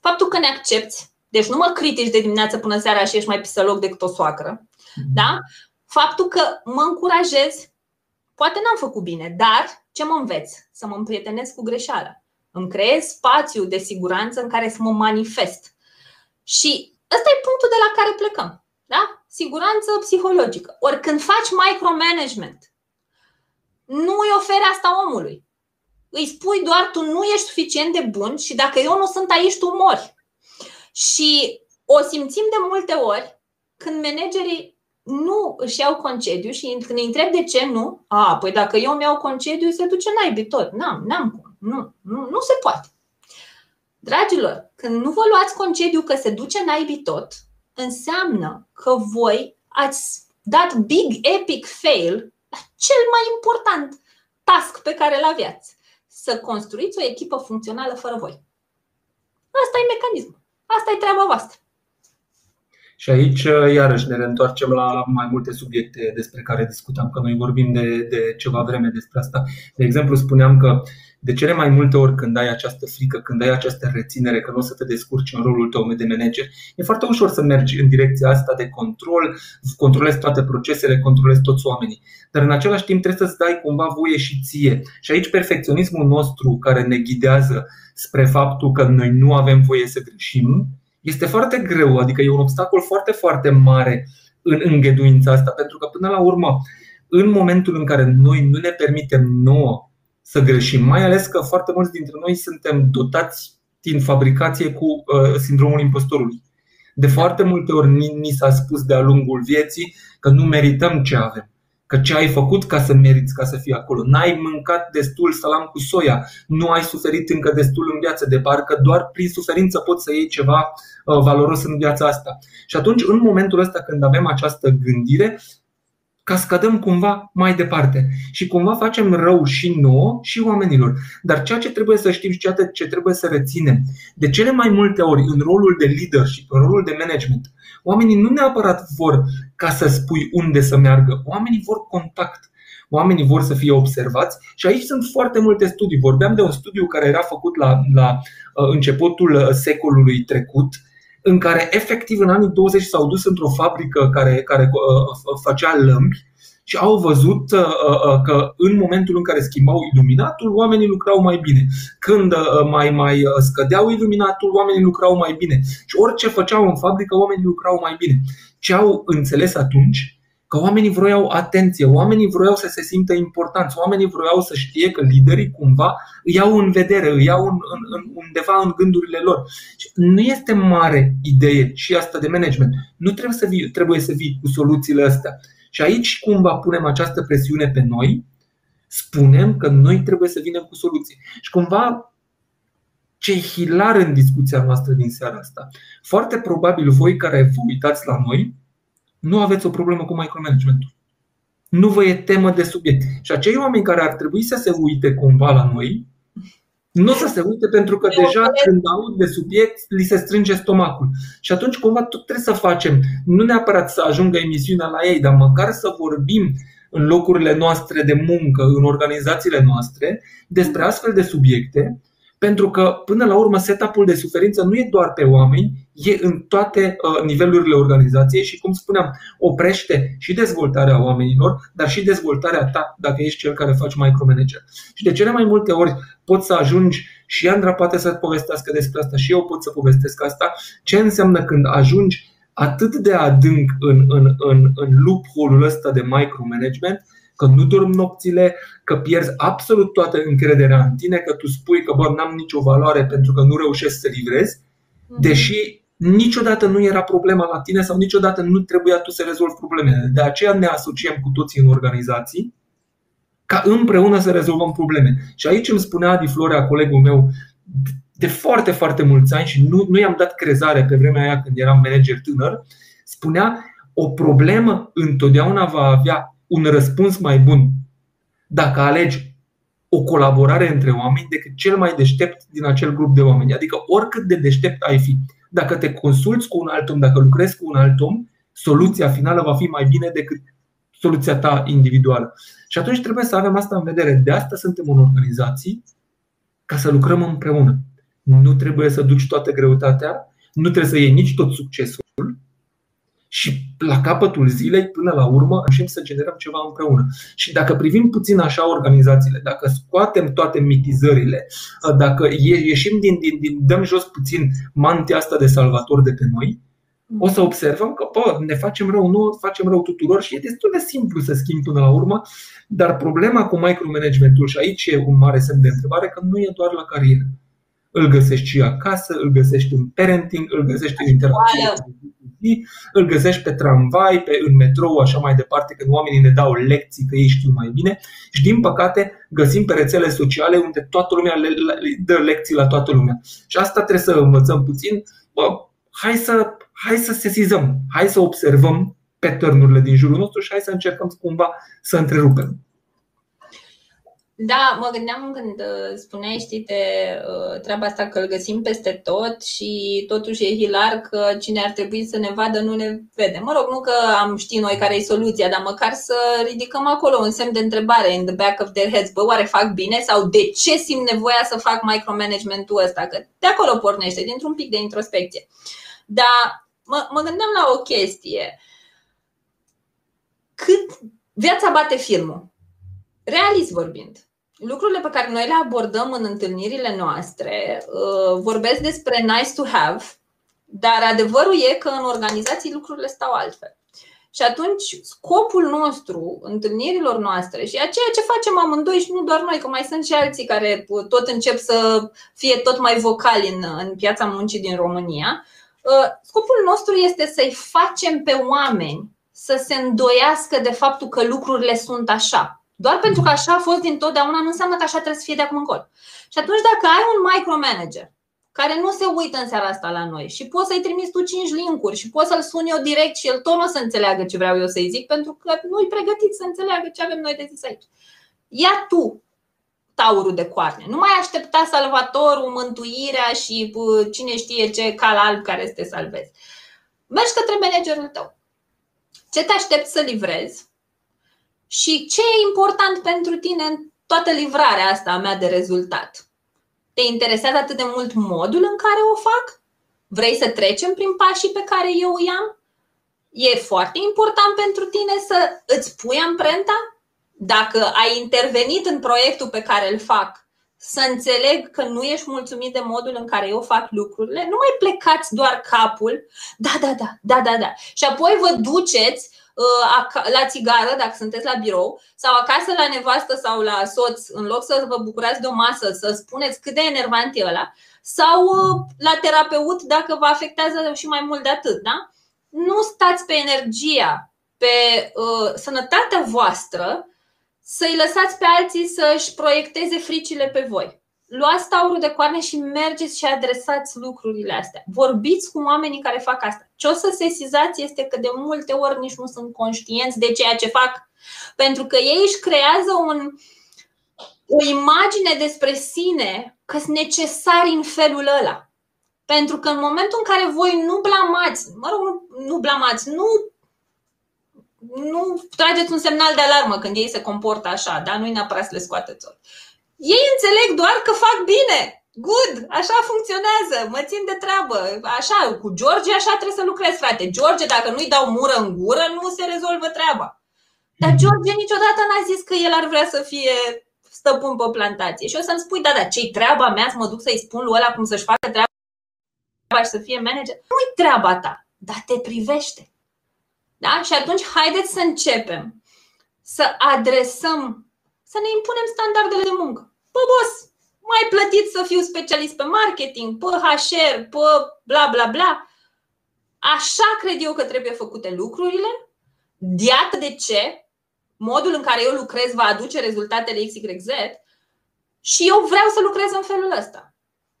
Faptul că ne accepti, deci nu mă critici de dimineață până seara și ești mai pisăloc decât o soacră. Mhm. Da? Faptul că mă încurajez, poate n-am făcut bine, dar ce mă înveț? Să mă împrietenesc cu greșeala. Îmi creez spațiu de siguranță în care să mă manifest. Și ăsta e punctul de la care plecăm. Da? Siguranță psihologică. Ori când faci micromanagement, nu îi oferi asta omului. Îi spui doar tu nu ești suficient de bun și dacă eu nu sunt aici, tu mori. Și o simțim de multe ori când managerii nu își iau concediu și când îi întreb de ce nu, a, păi dacă eu mi iau concediu, se duce naibii tot. N-am, n-am cum. Nu, nu, nu se poate. Dragilor, când nu vă luați concediu că se duce naibii tot, înseamnă că voi ați dat big epic fail la cel mai important task pe care îl aveați. Să construiți o echipă funcțională fără voi. Asta e mecanismul. Asta e treaba voastră. Și aici, uh, iarăși, ne reîntoarcem la mai multe subiecte despre care discutam, că noi vorbim de, de ceva vreme despre asta. De exemplu, spuneam că de cele mai multe ori când ai această frică, când ai această reținere că nu o să te descurci în rolul tău de manager, e foarte ușor să mergi în direcția asta de control, controlezi toate procesele, controlezi toți oamenii. Dar în același timp trebuie să-ți dai cumva voie și ție. Și aici perfecționismul nostru care ne ghidează spre faptul că noi nu avem voie să greșim, este foarte greu, adică e un obstacol foarte, foarte mare în îngheduința asta, pentru că până la urmă în momentul în care noi nu ne permitem nouă să greșim, mai ales că foarte mulți dintre noi suntem dotați din fabricație cu uh, sindromul impostorului. De foarte multe ori ni, ni s-a spus de-a lungul vieții că nu merităm ce avem că ce ai făcut ca să meriți ca să fii acolo. N-ai mâncat destul salam cu soia, nu ai suferit încă destul în viață, de parcă doar prin suferință poți să iei ceva uh, valoros în viața asta. Și atunci, în momentul ăsta când avem această gândire, cascadăm cumva mai departe și cumva facem rău și nouă și oamenilor. Dar ceea ce trebuie să știm și ceea ce trebuie să reținem, de cele mai multe ori în rolul de leadership, în rolul de management, oamenii nu neapărat vor ca să spui unde să meargă, oamenii vor contact. Oamenii vor să fie observați și aici sunt foarte multe studii. Vorbeam de un studiu care era făcut la, la uh, începutul uh, secolului trecut, în care efectiv în anii 20 s-au dus într-o fabrică care, care uh, făcea lămpi și au văzut că în momentul în care schimbau iluminatul, oamenii lucrau mai bine. Când mai, mai scădeau iluminatul, oamenii lucrau mai bine. Și orice făceau în fabrică, oamenii lucrau mai bine. Ce au înțeles atunci? Că oamenii vroiau atenție, oamenii vroiau să se simtă importanți, oamenii vroiau să știe că liderii cumva îi iau în vedere, îi iau în, în, în, undeva în gândurile lor. Nu este mare idee și asta de management. Nu trebuie să vii, trebuie să vii cu soluțiile astea. Și aici cumva punem această presiune pe noi, spunem că noi trebuie să vinem cu soluții. Și cumva ce hilar în discuția noastră din seara asta. Foarte probabil voi care vă uitați la noi, nu aveți o problemă cu micromanagementul. Nu vă e temă de subiect. Și acei oameni care ar trebui să se uite cumva la noi, nu o să se uite pentru că deja când aud de subiect li se strânge stomacul. Și atunci cumva tot trebuie să facem, nu neapărat să ajungă emisiunea la ei, dar măcar să vorbim în locurile noastre de muncă, în organizațiile noastre, despre astfel de subiecte pentru că, până la urmă, setup-ul de suferință nu e doar pe oameni, e în toate uh, nivelurile organizației și, cum spuneam, oprește și dezvoltarea oamenilor, dar și dezvoltarea ta, dacă ești cel care faci micromanager. Și de cele mai multe ori poți să ajungi, și Andra poate să povestească despre asta, și eu pot să povestesc asta, ce înseamnă când ajungi atât de adânc în, în, în, în loophole-ul ăsta de micromanagement, că nu dormi nopțile, că pierzi absolut toată încrederea în tine, că tu spui că bă, n-am nicio valoare pentru că nu reușesc să livrezi, mhm. deși niciodată nu era problema la tine sau niciodată nu trebuia tu să rezolvi problemele. De aceea ne asociem cu toții în organizații ca împreună să rezolvăm probleme. Și aici îmi spunea Adi Florea, colegul meu, de foarte, foarte mulți ani și nu, nu i-am dat crezare pe vremea aia când eram manager tânăr, spunea o problemă întotdeauna va avea un răspuns mai bun dacă alegi o colaborare între oameni decât cel mai deștept din acel grup de oameni. Adică oricât de deștept ai fi, dacă te consulți cu un alt om, dacă lucrezi cu un alt om, soluția finală va fi mai bine decât soluția ta individuală. Și atunci trebuie să avem asta în vedere. De asta suntem în organizații, ca să lucrăm împreună. Nu trebuie să duci toată greutatea, nu trebuie să iei nici tot succesul, și la capătul zilei, până la urmă, începem să generăm ceva împreună. Și dacă privim puțin așa organizațiile, dacă scoatem toate mitizările, dacă ieșim din, din, din dăm jos puțin mantia asta de salvator de pe noi, o să observăm că bă, ne facem rău, nu facem rău tuturor și e destul de simplu să schimbi până la urmă, dar problema cu micromanagementul, și aici e un mare semn de întrebare, că nu e doar la carieră. Îl găsești și acasă, îl găsești în parenting, îl găsești în interacțiune zi, îl găsești pe tramvai, pe, în metrou, așa mai departe, când oamenii ne dau lecții că ei știu mai bine. Și din păcate găsim pe rețele sociale unde toată lumea le, le dă lecții la toată lumea. Și asta trebuie să învățăm puțin. Bă, hai să, hai să sesizăm, hai să observăm pattern din jurul nostru și hai să încercăm cumva să întrerupem. Da, mă gândeam când uh, spuneai, știi, de uh, treaba asta că îl găsim peste tot și totuși e hilar că cine ar trebui să ne vadă nu ne vede. Mă rog, nu că am ști noi care e soluția, dar măcar să ridicăm acolo un semn de întrebare in the back of their heads. Bă, oare fac bine sau de ce simt nevoia să fac micromanagementul ăsta? Că de acolo pornește, dintr-un pic de introspecție. Dar mă, mă gândeam la o chestie. Cât viața bate filmul? Realist vorbind lucrurile pe care noi le abordăm în întâlnirile noastre uh, vorbesc despre nice to have, dar adevărul e că în organizații lucrurile stau altfel. Și atunci scopul nostru, întâlnirilor noastre și a ceea ce facem amândoi și nu doar noi, că mai sunt și alții care tot încep să fie tot mai vocali în, în piața muncii din România, uh, scopul nostru este să-i facem pe oameni să se îndoiască de faptul că lucrurile sunt așa. Doar pentru că așa a fost dintotdeauna nu înseamnă că așa trebuie să fie de acum încolo. Și atunci dacă ai un micromanager care nu se uită în seara asta la noi și poți să-i trimiți tu 5 linkuri și poți să-l sun eu direct și el tot nu o să înțeleagă ce vreau eu să-i zic pentru că nu-i pregătit să înțeleagă ce avem noi de zis aici. Ia tu taurul de coarne. Nu mai aștepta salvatorul, mântuirea și cine știe ce cal alb care să te salvezi. Mergi către managerul tău. Ce te aștepți să livrezi și ce e important pentru tine în toată livrarea asta a mea de rezultat te interesează atât de mult modul în care o fac? Vrei să trecem prin pașii pe care eu îi am? E foarte important pentru tine să îți pui amprenta? Dacă ai intervenit în proiectul pe care îl fac, să înțeleg că nu ești mulțumit de modul în care eu fac lucrurile, nu mai plecați doar capul, da, da, da, da, da, da. Și apoi vă duceți Uh, la țigară, dacă sunteți la birou, sau acasă la nevastă sau la soț, în loc să vă bucurați de o masă, să spuneți cât de enervant e ăla, sau uh, la terapeut dacă vă afectează și mai mult de atât. Da? Nu stați pe energia, pe uh, sănătatea voastră, să-i lăsați pe alții să-și proiecteze fricile pe voi luați taurul de coarne și mergeți și adresați lucrurile astea. Vorbiți cu oamenii care fac asta. Ce o să sesizați este că de multe ori nici nu sunt conștienți de ceea ce fac. Pentru că ei își creează un, o imagine despre sine că sunt necesari în felul ăla. Pentru că în momentul în care voi nu blamați, mă rog, nu, nu blamați, nu nu trageți un semnal de alarmă când ei se comportă așa, da? Nu-i neapărat să le scoateți ori. Ei înțeleg doar că fac bine. Good, așa funcționează, mă țin de treabă. Așa, cu George așa trebuie să lucrez, frate. George, dacă nu-i dau mură în gură, nu se rezolvă treaba. Dar George niciodată n-a zis că el ar vrea să fie stăpân pe plantație. Și o să-mi spui, da, da, ce-i treaba mea să mă duc să-i spun lui ăla cum să-și facă treaba și să fie manager? Nu-i treaba ta, dar te privește. Da? Și atunci haideți să începem să adresăm, să ne impunem standardele de muncă. Bă, boss, mai plătit să fiu specialist pe marketing, pe HR, pe bla bla bla. Așa cred eu că trebuie făcute lucrurile. Iată de ce modul în care eu lucrez va aduce rezultatele XYZ și eu vreau să lucrez în felul ăsta.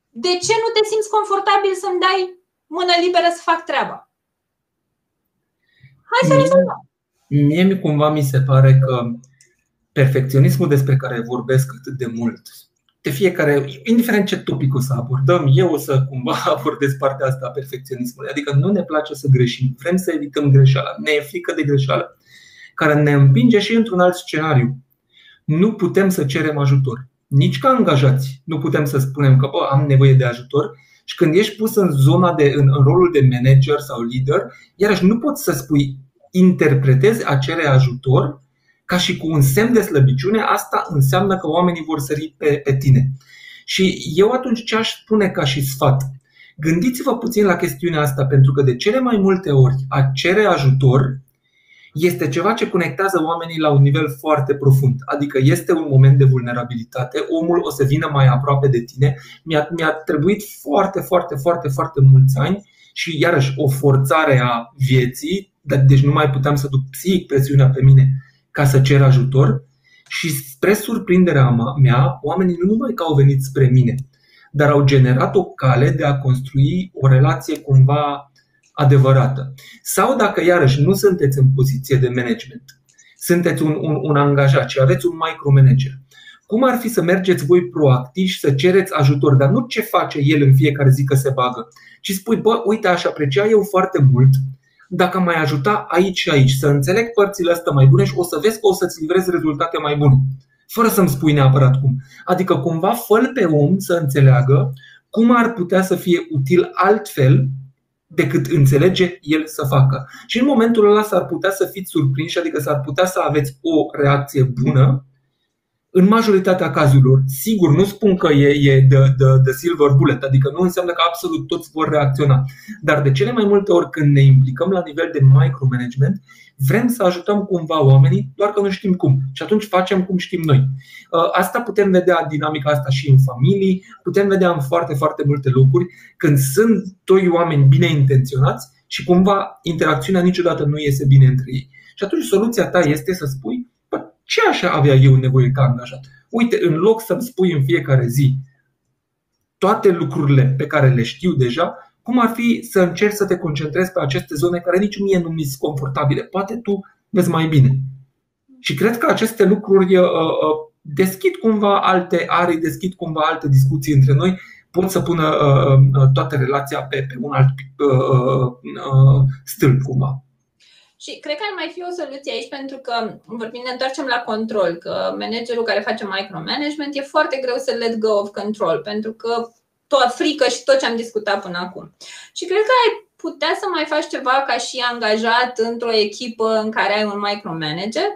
De ce nu te simți confortabil să-mi dai mână liberă să fac treaba? Hai să rezolvăm. Mie mi cumva mi se pare că perfecționismul despre care vorbesc atât de mult, de fiecare, indiferent ce topic o să abordăm, eu o să cumva abordez partea asta a perfecționismului. Adică nu ne place să greșim, vrem să evităm greșeala, ne e frică de greșeală, care ne împinge și într-un alt scenariu. Nu putem să cerem ajutor. Nici ca angajați nu putem să spunem că bă, am nevoie de ajutor și când ești pus în zona de, în, în rolul de manager sau lider, iarăși nu poți să spui interpretezi a cere ajutor ca și cu un semn de slăbiciune, asta înseamnă că oamenii vor sări pe, pe tine. Și eu atunci ce aș spune ca și sfat? Gândiți-vă puțin la chestiunea asta, pentru că de cele mai multe ori a cere ajutor este ceva ce conectează oamenii la un nivel foarte profund. Adică este un moment de vulnerabilitate, omul o să vină mai aproape de tine. Mi-a, mi-a trebuit foarte, foarte, foarte, foarte mulți ani și iarăși o forțare a vieții, deci nu mai puteam să duc psihic presiunea pe mine ca să cer ajutor și spre surprinderea mea, oamenii nu numai că au venit spre mine, dar au generat o cale de a construi o relație cumva adevărată. Sau dacă iarăși nu sunteți în poziție de management, sunteți un, un, un angajat și aveți un micromanager, cum ar fi să mergeți voi proactiv și să cereți ajutor, dar nu ce face el în fiecare zi că se bagă, ci spui, bă, uite, aș aprecia eu foarte mult dacă mai ajuta aici și aici, să înțeleg părțile astea mai bune și o să vezi că o să-ți livrezi rezultate mai bune. Fără să-mi spui neapărat cum. Adică cumva fă pe om să înțeleagă cum ar putea să fie util altfel decât înțelege el să facă. Și în momentul ăla s-ar putea să fiți surprinși, adică s-ar putea să aveți o reacție bună în majoritatea cazurilor, sigur, nu spun că e, e the, the, the silver bullet, adică nu înseamnă că absolut toți vor reacționa, dar de cele mai multe ori când ne implicăm la nivel de micromanagement, vrem să ajutăm cumva oamenii, doar că nu știm cum. Și atunci facem cum știm noi. Uh, asta putem vedea dinamica asta și în familii, putem vedea în foarte, foarte multe lucruri, când sunt doi oameni bine intenționați și cumva interacțiunea niciodată nu iese bine între ei. Și atunci soluția ta este să spui ce așa avea eu nevoie ca angajat? Uite, în loc să-mi spui în fiecare zi toate lucrurile pe care le știu deja, cum ar fi să încerci să te concentrezi pe aceste zone care nici mie nu mi sunt confortabile? Poate tu vezi mai bine. Și cred că aceste lucruri uh, uh, deschid cumva alte arii, deschid cumva alte discuții între noi, pot să pună uh, toată relația pe, pe un alt stâlp cumva. Și cred că ar mai fi o soluție aici pentru că vorbim, ne întoarcem la control, că managerul care face micromanagement e foarte greu să let go of control pentru că tot frică și tot ce am discutat până acum. Și cred că ai putea să mai faci ceva ca și angajat într-o echipă în care ai un micromanager.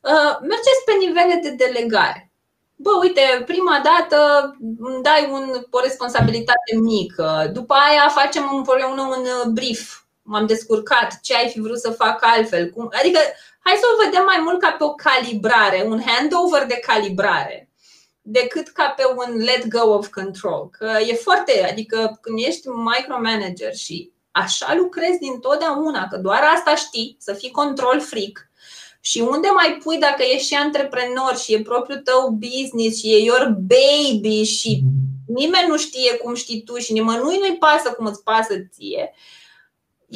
Uh, mergeți pe nivele de delegare. Bă, uite, prima dată îmi dai un, o responsabilitate mică, după aia facem împreună un brief m-am descurcat, ce ai fi vrut să fac altfel. Cum? Adică, hai să o vedem mai mult ca pe o calibrare, un handover de calibrare, decât ca pe un let go of control. Că e foarte, adică când ești micromanager și așa lucrezi din totdeauna, că doar asta știi, să fii control freak, și unde mai pui dacă ești și antreprenor și e propriul tău business și e your baby și nimeni nu știe cum știi tu și nimănui nu-i pasă cum îți pasă ție,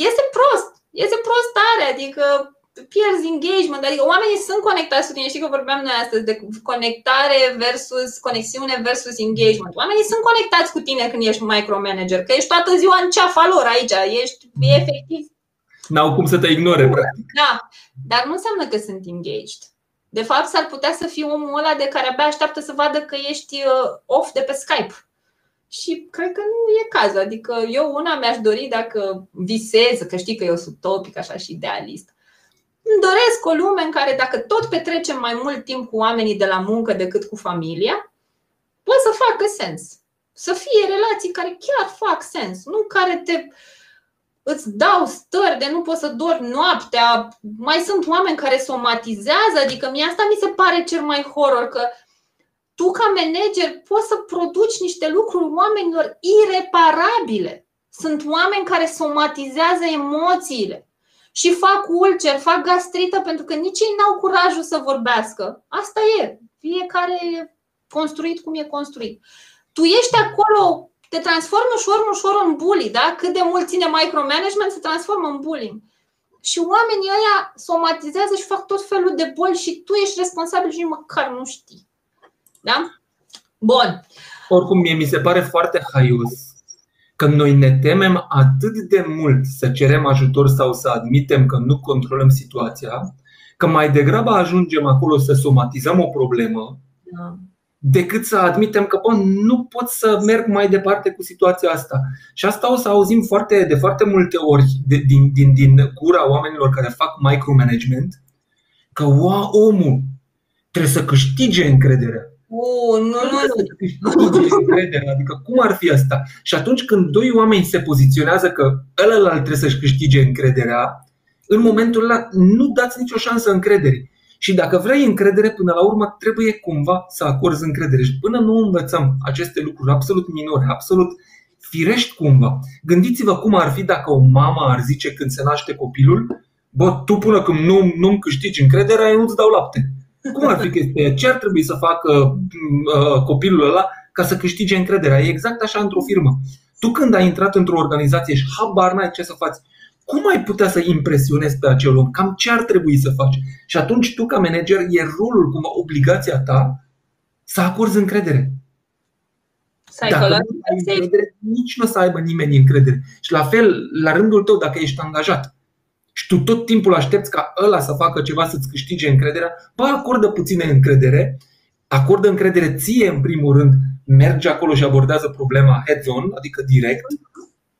este prost. Este prost tare, adică pierzi engagement, adică oamenii sunt conectați cu tine. Știi că vorbeam noi astăzi de conectare versus conexiune versus engagement. Oamenii sunt conectați cu tine când ești micromanager, că ești toată ziua în ceafa lor aici, ești efectiv. N-au cum să te ignore, practic. Da, dar nu înseamnă că sunt engaged. De fapt, s-ar putea să fii omul ăla de care abia așteaptă să vadă că ești uh, off de pe Skype și cred că nu e cazul. Adică eu una mi-aș dori dacă visez, că știi că eu sunt topic așa și idealist. Îmi doresc o lume în care dacă tot petrecem mai mult timp cu oamenii de la muncă decât cu familia, poate să facă sens. Să fie relații care chiar fac sens, nu care te îți dau stări de nu poți să dormi noaptea. Mai sunt oameni care somatizează, adică mie asta mi se pare cel mai horror, că tu ca manager poți să produci niște lucruri oamenilor ireparabile. Sunt oameni care somatizează emoțiile și fac ulcer, fac gastrită pentru că nici ei n-au curajul să vorbească. Asta e. Fiecare e construit cum e construit. Tu ești acolo, te transformi ușor, ușor în bully, da? Cât de mult ține micromanagement se transformă în bullying. Și oamenii ăia somatizează și fac tot felul de boli și tu ești responsabil și măcar nu știi. Da? Bun. Oricum, mie mi se pare foarte haios că noi ne temem atât de mult să cerem ajutor sau să admitem că nu controlăm situația, că mai degrabă ajungem acolo să somatizăm o problemă da. decât să admitem că bă, nu pot să merg mai departe cu situația asta. Și asta o să auzim foarte, de foarte multe ori de, din, din, din gura oamenilor care fac micromanagement că omul trebuie să câștige încrederea. Uh, nu, nu, nu. Adică cum ar fi asta? Și atunci când doi oameni se poziționează că ălălalt trebuie să-și câștige încrederea, în momentul ăla nu dați nicio șansă încrederii. Și dacă vrei încredere, până la urmă trebuie cumva să acorzi încredere. Și până nu învățăm aceste lucruri absolut minore, absolut firești cumva, gândiți-vă cum ar fi dacă o mamă ar zice când se naște copilul, bă, tu până când nu, nu-mi câștigi încrederea, eu nu-ți dau lapte. Cum ar fi chestia Ce ar trebui să facă uh, copilul ăla ca să câștige încrederea? E exact așa într-o firmă. Tu când ai intrat într-o organizație și habar n-ai ce să faci, cum ai putea să impresionezi pe acel om? Cam ce ar trebui să faci? Și atunci tu ca manager e rolul, cum obligația ta să acorzi încredere. Dacă nu ai încredere, nici nu o să aibă nimeni încredere. Și la fel, la rândul tău, dacă ești angajat, și tu tot timpul aștepți ca ăla să facă ceva să-ți câștige încrederea, bă, acordă puține încredere, acordă încredere ție în primul rând, merge acolo și abordează problema head-on, adică direct,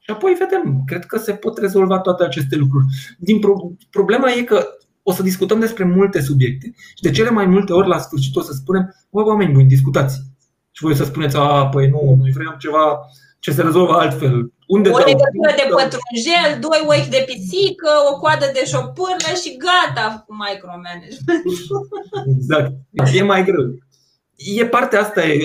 și apoi vedem, cred că se pot rezolva toate aceste lucruri. Din pro- problema e că o să discutăm despre multe subiecte. Și de cele mai multe ori, la sfârșit, o să spunem, bă, oameni buni, discutați. Și voi să spuneți, a, păi nu, noi vrem ceva ce se rezolvă altfel. Unde o legătură de pătrunjel, doi ochi de pisică, o coadă de șopârlă și gata cu micromanagement. Exact. E mai greu. E partea asta, e,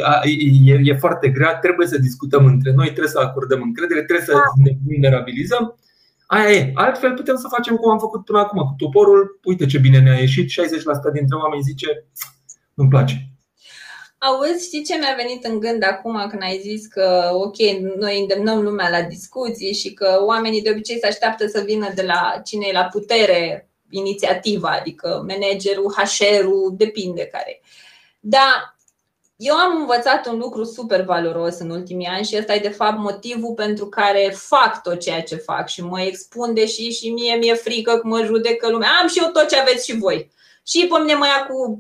e, e foarte grea, trebuie să discutăm între noi, trebuie să acordăm încredere, trebuie să da. ne vulnerabilizăm. Aia e. Altfel putem să facem cum am făcut până acum cu toporul. Uite ce bine ne-a ieșit. 60% dintre oameni zice, nu-mi place. Auzi, știi ce mi-a venit în gând acum când ai zis că, ok, noi îndemnăm lumea la discuții și că oamenii de obicei se așteaptă să vină de la cine e la putere inițiativa, adică managerul, HR-ul, depinde care. Dar eu am învățat un lucru super valoros în ultimii ani și ăsta e de fapt motivul pentru care fac tot ceea ce fac și mă expun deși și mie mi-e frică că mă judecă lumea. Am și eu tot ce aveți și voi. Și pe mine mă ia cu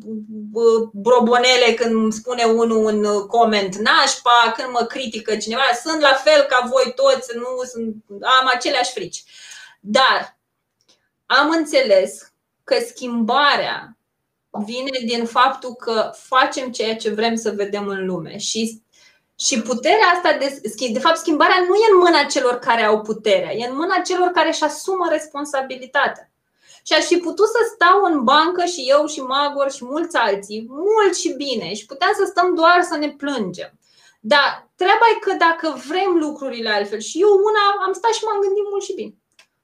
brobonele când îmi spune unul un coment nașpa, când mă critică cineva. Sunt la fel ca voi toți, nu sunt, am aceleași frici. Dar am înțeles că schimbarea vine din faptul că facem ceea ce vrem să vedem în lume și și puterea asta, de, de fapt, schimbarea nu e în mâna celor care au puterea, e în mâna celor care își asumă responsabilitatea. Și aș fi putut să stau în bancă și eu și Magor și mulți alții, mult și bine, și puteam să stăm doar să ne plângem. Dar treaba e că dacă vrem lucrurile altfel, și eu una am stat și m-am gândit mult și bine.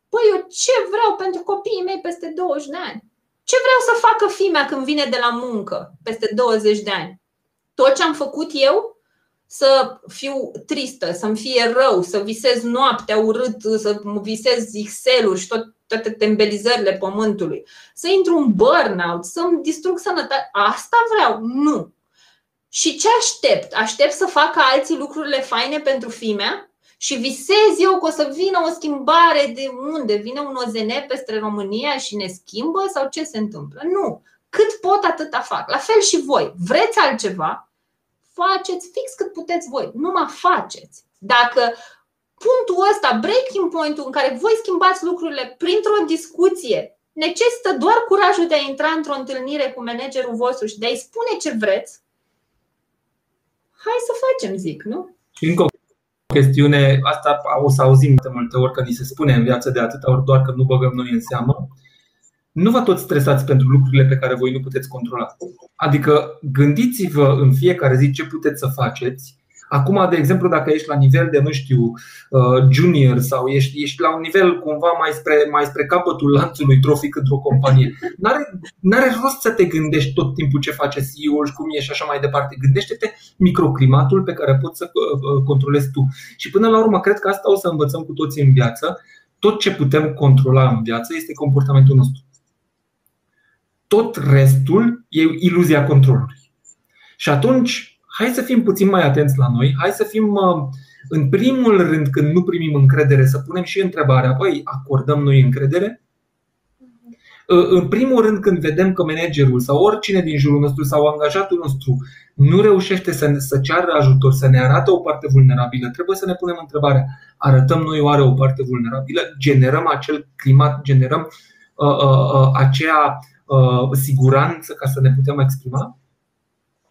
Păi eu ce vreau pentru copiii mei peste 20 de ani? Ce vreau să facă fimea când vine de la muncă peste 20 de ani? Tot ce am făcut eu? Să fiu tristă, să-mi fie rău, să visez noaptea urât, să visez Excel-uri și tot, toate tembelizările pământului, să intru în burnout, să-mi distrug sănătatea. Asta vreau? Nu. Și ce aștept? Aștept să facă alții lucrurile faine pentru fimea? și visez eu că o să vină o schimbare de unde? Vine un OZN peste România și ne schimbă sau ce se întâmplă? Nu. Cât pot, atâta fac. La fel și voi. Vreți altceva? Faceți fix cât puteți voi. Nu mă faceți. Dacă punctul ăsta, breaking point-ul în care voi schimbați lucrurile printr-o discuție, necesită doar curajul de a intra într-o întâlnire cu managerul vostru și de a-i spune ce vreți, hai să facem, zic, nu? Și încă o chestiune, asta o să auzim de multe ori că ni se spune în viață de atâta ori doar că nu băgăm noi în seamă. Nu vă tot stresați pentru lucrurile pe care voi nu puteți controla. Adică gândiți-vă în fiecare zi ce puteți să faceți Acum, de exemplu, dacă ești la nivel de, nu știu, uh, junior sau ești, ești la un nivel cumva mai spre, mai spre capătul lanțului trofic într-o companie, n-are, n-are rost să te gândești tot timpul ce face CEO-ul și cum e și așa mai departe. Gândește-te microclimatul pe care poți să uh, uh, controlezi tu. Și până la urmă, cred că asta o să învățăm cu toții în viață. Tot ce putem controla în viață este comportamentul nostru. Tot restul e iluzia controlului. Și atunci hai să fim puțin mai atenți la noi, hai să fim uh, în primul rând când nu primim încredere să punem și întrebarea, băi, acordăm noi încredere? Uh, în primul rând când vedem că managerul sau oricine din jurul nostru sau angajatul nostru nu reușește să, să ceară ajutor, să ne arate o parte vulnerabilă, trebuie să ne punem întrebarea, arătăm noi oare o parte vulnerabilă? Generăm acel climat, generăm uh, uh, uh, acea uh, siguranță ca să ne putem exprima?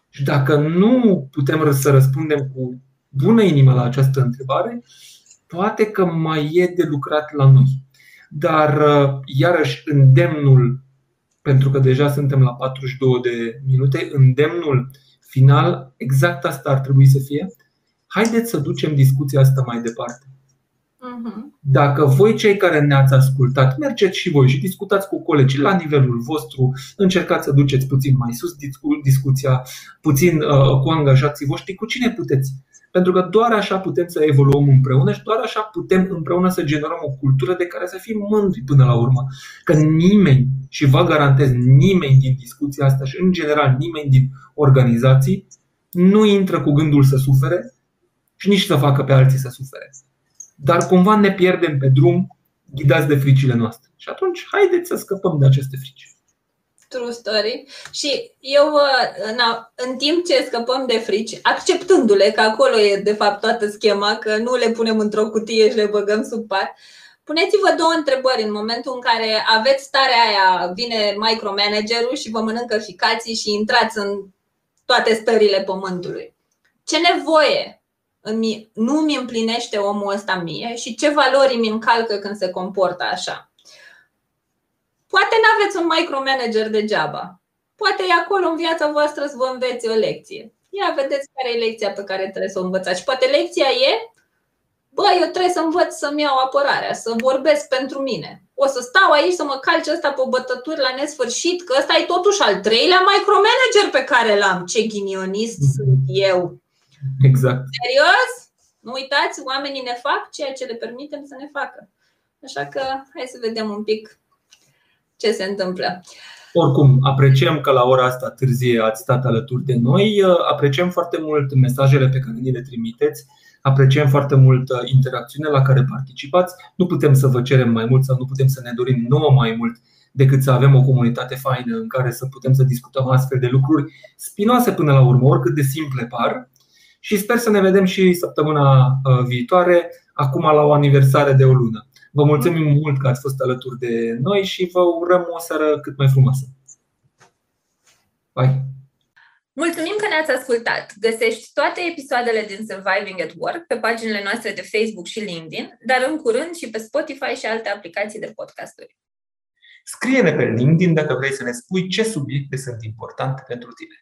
Și dacă nu putem să răspundem cu bună inimă la această întrebare, poate că mai e de lucrat la noi. Dar, uh, iarăși, îndemnul, pentru că deja suntem la 42 de minute, îndemnul final, exact asta ar trebui să fie. Haideți să ducem discuția asta mai departe. Mhm. Dacă voi, cei care ne-ați ascultat, mergeți și voi și discutați cu colegii la nivelul vostru, încercați să duceți puțin mai sus discu- discuția, puțin uh, cu angajații voștri, cu cine puteți. Pentru că doar așa putem să evoluăm împreună și doar așa putem împreună să generăm o cultură de care să fim mândri până la urmă. Că nimeni, și vă garantez, nimeni din discuția asta și în general nimeni din organizații nu intră cu gândul să sufere și nici să facă pe alții să sufere dar cumva ne pierdem pe drum ghidați de fricile noastre. Și atunci, haideți să scăpăm de aceste frici. True story. Și eu, în, în timp ce scăpăm de frici, acceptându-le că acolo e de fapt toată schema, că nu le punem într-o cutie și le băgăm sub pat, Puneți-vă două întrebări în momentul în care aveți starea aia, vine micromanagerul și vă mănâncă ficații și intrați în toate stările pământului. Ce nevoie nu mi împlinește omul ăsta mie și ce valori mi încalcă când se comportă așa? Poate nu aveți un micromanager degeaba. Poate e acolo în viața voastră să vă înveți o lecție. Ia vedeți care e lecția pe care trebuie să o învățați. Și poate lecția e bă, eu trebuie să învăț să-mi iau apărarea, să vorbesc pentru mine. O să stau aici să mă calci ăsta pe bătături la nesfârșit, că ăsta e totuși al treilea micromanager pe care l-am. Ce ghinionist mm-hmm. sunt eu. Exact. Serios? Nu uitați, oamenii ne fac ceea ce le permitem să ne facă. Așa că hai să vedem un pic ce se întâmplă. Oricum, apreciem că la ora asta târzie ați stat alături de noi, apreciem foarte mult mesajele pe care ni le trimiteți, apreciem foarte mult interacțiunea la care participați. Nu putem să vă cerem mai mult sau nu putem să ne dorim nouă mai mult decât să avem o comunitate faină în care să putem să discutăm astfel de lucruri spinoase până la urmă, oricât de simple par. Și sper să ne vedem și săptămâna uh, viitoare, acum la o aniversare de o lună. Vă mulțumim mult că ați fost alături de noi și vă urăm o seară cât mai frumoasă. Bye! Mulțumim că ne-ați ascultat! Găsești toate episoadele din Surviving at Work pe paginile noastre de Facebook și LinkedIn, dar în curând și pe Spotify și alte aplicații de podcasturi. Scrie-ne pe LinkedIn dacă vrei să ne spui ce subiecte sunt importante pentru tine.